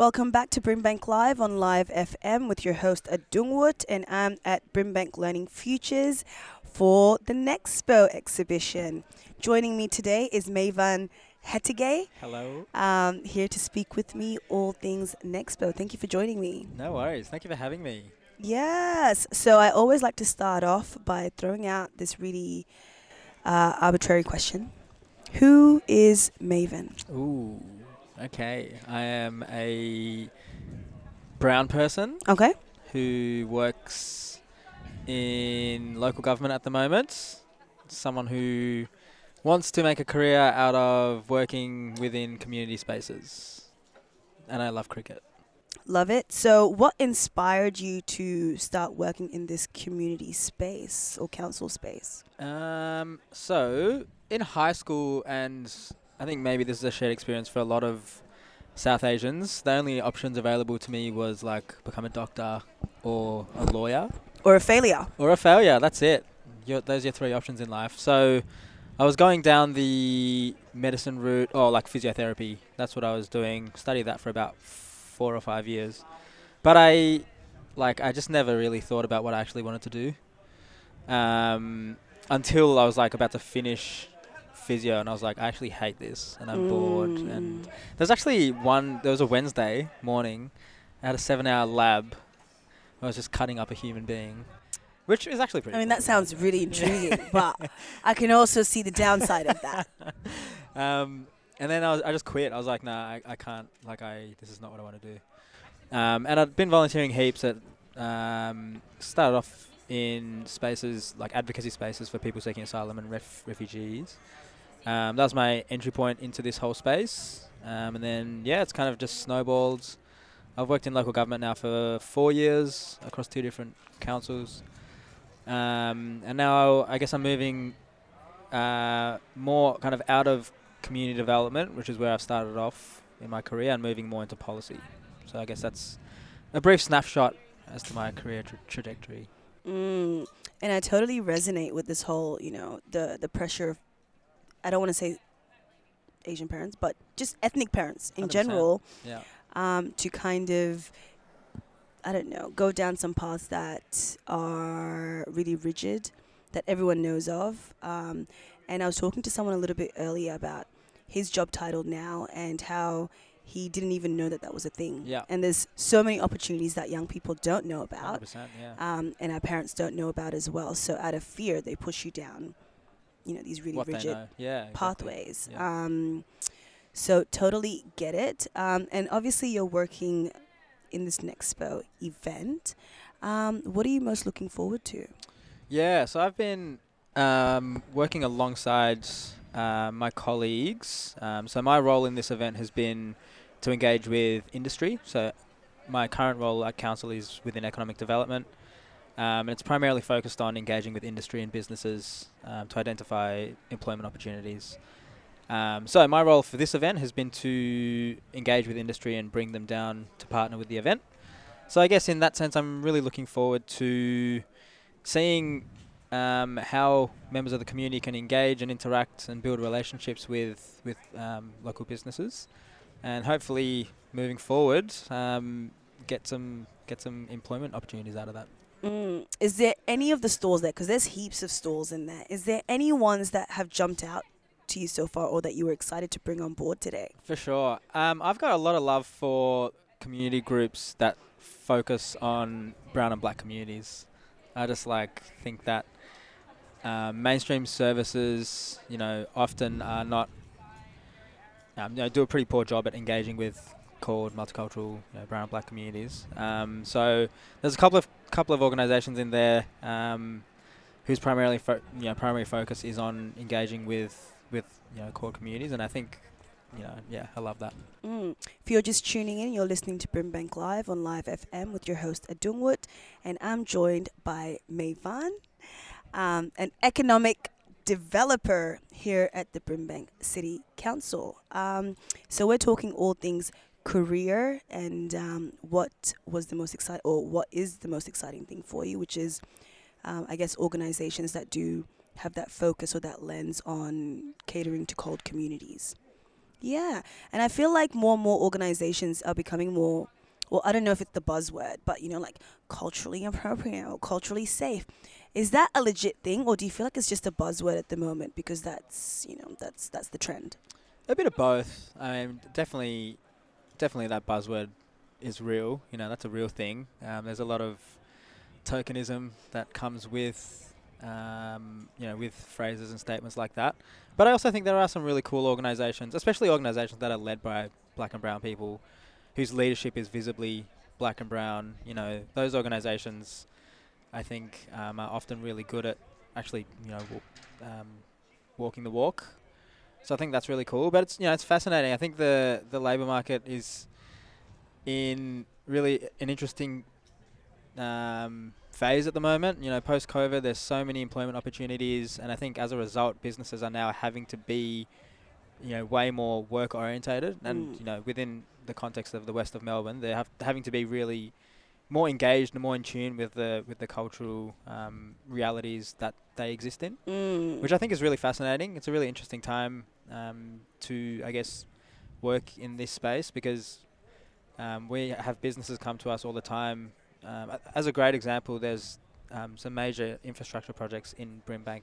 Welcome back to Brimbank Live on Live FM with your host Adungwood, and I'm at Brimbank Learning Futures for the Nexpo exhibition. Joining me today is Mayvan Hettige, Hello. um, here to speak with me all things Nexpo. Thank you for joining me. No worries. Thank you for having me. Yes. So I always like to start off by throwing out this really uh, arbitrary question. Who is Maven? Ooh. Okay. I am a brown person Okay. who works in local government at the moment. Someone who wants to make a career out of working within community spaces. And I love cricket. Love it. So, what inspired you to start working in this community space or council space? Um, so in high school, and I think maybe this is a shared experience for a lot of South Asians. The only options available to me was like become a doctor or a lawyer Or a failure? or a failure. That's it. Your, those are your three options in life. So I was going down the medicine route, or like physiotherapy. That's what I was doing. Studied that for about four or five years, but I like I just never really thought about what I actually wanted to do um, until I was like about to finish physio, and I was like, I actually hate this, and I'm bored. And Mm. there's actually one. There was a Wednesday morning. I had a seven-hour lab. I was just cutting up a human being, which is actually pretty. I mean, cool. that sounds really intriguing, but I can also see the downside of that. um, and then I, was, I just quit. I was like, nah, I, I can't. Like, I this is not what I want to do. Um, and I'd been volunteering heaps at. Um, started off in spaces like advocacy spaces for people seeking asylum and ref- refugees. Um, that was my entry point into this whole space. Um, and then yeah, it's kind of just snowballed. I've worked in local government now for four years across two different councils. Um, and now I guess I'm moving uh, more kind of out of community development, which is where I've started off in my career, and moving more into policy. So I guess that's a brief snapshot as to my career tra- trajectory. Mm. And I totally resonate with this whole, you know, the the pressure of, I don't want to say Asian parents, but just ethnic parents in 100%. general, Yeah. um, to kind of, I don't know, go down some paths that are really rigid, that everyone knows of. Um, and I was talking to someone a little bit earlier about his job title now and how he didn't even know that that was a thing. Yeah. And there's so many opportunities that young people don't know about 100%. Yeah. um, and our parents don't know about as well. So out of fear, they push you down, you know, these really what rigid. Yeah. exactly. pathways. Yeah. Um, so totally get it. Um, and obviously, you're working in this Nexpo event. Um, what are you most looking forward to? Yeah, so I've been um, working alongside uh, my colleagues. Um, so my role in this event has been to engage with industry. So my current role at council is within economic development. Um, and it's primarily focused on engaging with industry and businesses um, to identify employment opportunities. Um, so my role for this event has been to engage with industry and bring them down to partner with the event. So I guess in that sense, I'm really looking forward to seeing um, how members of the community can engage and interact and build relationships with with um, local businesses, and hopefully moving forward, um, get some get some employment opportunities out of that. Mm. Is there any of the stalls there? Because there's heaps of stalls in there. Is there any ones that have jumped out to you so far, or that you were excited to bring on board today? For sure. Um, I've got a lot of love for community groups that focus on brown and black communities. I just like think that um, mainstream services, you know, often are not, um, you know, do a pretty poor job at engaging with CALD multicultural you know, brown and black communities. Um, so there's a couple of couple of organisations in there um, whose primarily fo- you know primary focus is on engaging with with you know core communities, and I think know yeah I love that. Mm. If you're just tuning in, you're listening to Brimbank Live on Live FM with your host Adungwood, and I'm joined by Mayvan, um, an economic developer here at the Brimbank City Council. Um, so we're talking all things career and um, what was the most exciting, or what is the most exciting thing for you, which is, um, I guess, organizations that do have that focus or that lens on catering to CALD communities. Yeah, and I feel like more and more organizations are becoming more. Well, I don't know if it's the buzzword, but you know, like culturally appropriate or culturally safe. Is that a legit thing, or do you feel like it's just a buzzword at the moment because that's you know that's that's the trend? A bit of both. I mean, definitely, definitely that buzzword is real. You know, that's a real thing. Um, there's a lot of tokenism that comes with, um, you know, with phrases and statements like that. But I also think there are some really cool organisations, especially organisations that are led by black and brown people, whose leadership is visibly black and brown. You know, those organisations, I think, um, are often really good at actually, you know, um, walking the walk. So I think that's really cool. But it's you know it's fascinating. I think the the labour market is in really an interesting um, phase at the moment. You know, post COVID, there's so many employment opportunities, and I think as a result, businesses are now having to be, you know, way more work orientated, and Mm. you know, within the context of the west of Melbourne, they're have having to be really more engaged and more in tune with the with the cultural um, realities that they exist in Mm. which I think is really fascinating. It's a really interesting time um, to, I guess, work in this space because um, we have businesses come to us all the time. Um, as a great example, there's um, some major infrastructure projects in Brimbank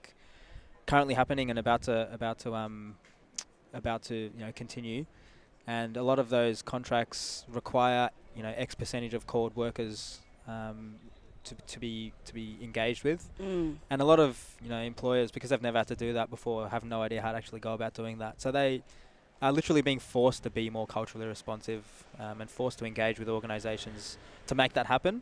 currently happening and about to about to um, about to you know continue, and a lot of those contracts require you know X percentage of CALD workers. Um, to, to be to be engaged with, Mm. and a lot of you know employers because they've never had to do that before have no idea how to actually go about doing that. So they are literally being forced to be more culturally responsive um, and forced to engage with organisations to make that happen.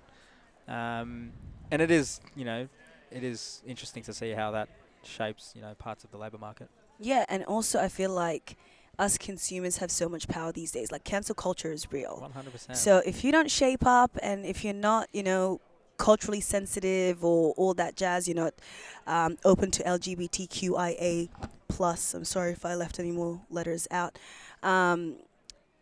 Um, and it is you know it is interesting to see how that shapes you know parts of the labour market. Yeah, and also I feel like us consumers have so much power these days. Like cancel culture is real. One hundred percent. So if you don't shape up and if you're not, you know, culturally sensitive or all that jazz, you're not um, open to LGBTQIA plus. I'm sorry if I left any more letters out. Um,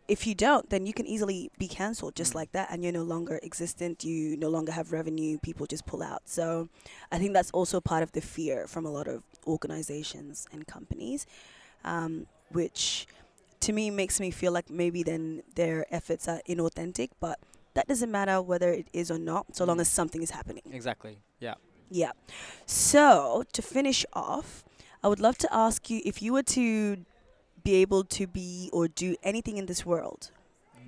if you don't, then you can easily be cancelled just Mm. like that, and you're no longer existent. You no longer have revenue. People just pull out. So, I think that's also part of the fear from a lot of organizations and companies, um, which to me makes me feel like maybe then their efforts are inauthentic. But that doesn't matter whether it is or not, so long Mm. as something is happening. exactly. Yeah. Yeah. So to finish off, I would love to ask you if you were to be able to be or do anything in this world,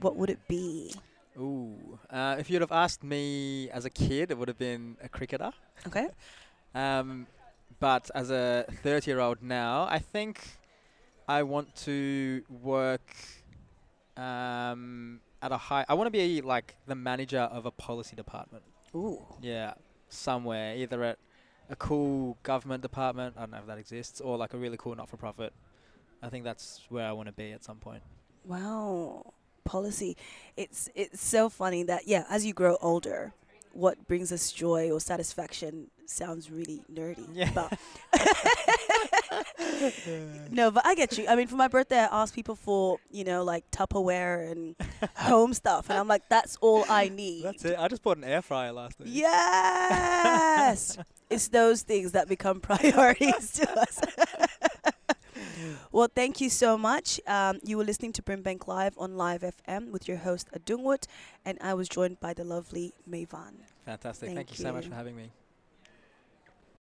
what would it be? Ooh. Uh, if you'd have asked me as a kid, it would have been a cricketer. Okay. Um, but as a 30 year old now, I think I want to work um, at a high. I want to be like the manager of a policy department. Ooh. Yeah, somewhere, either at a cool government department, I don't know if that exists, or like a really cool not for profit. I think that's where I want to be at some point. Wow. Policy. It's it's so funny that yeah, as you grow older, what brings us joy or satisfaction sounds really nerdy. Yeah. But no, but I get you. I mean, for my birthday, I asked people for you know like Tupperware and home stuff, and I'm like, that's all I need. That's it. I just bought an air fryer last week. Yes, it's those things that become priorities to us. well, thank you so much. Um, you were listening to Brimbank Live on Live FM with your host Adungwood, and I was joined by the lovely Mayvan. Fantastic. Thank Thank, you so much for having me.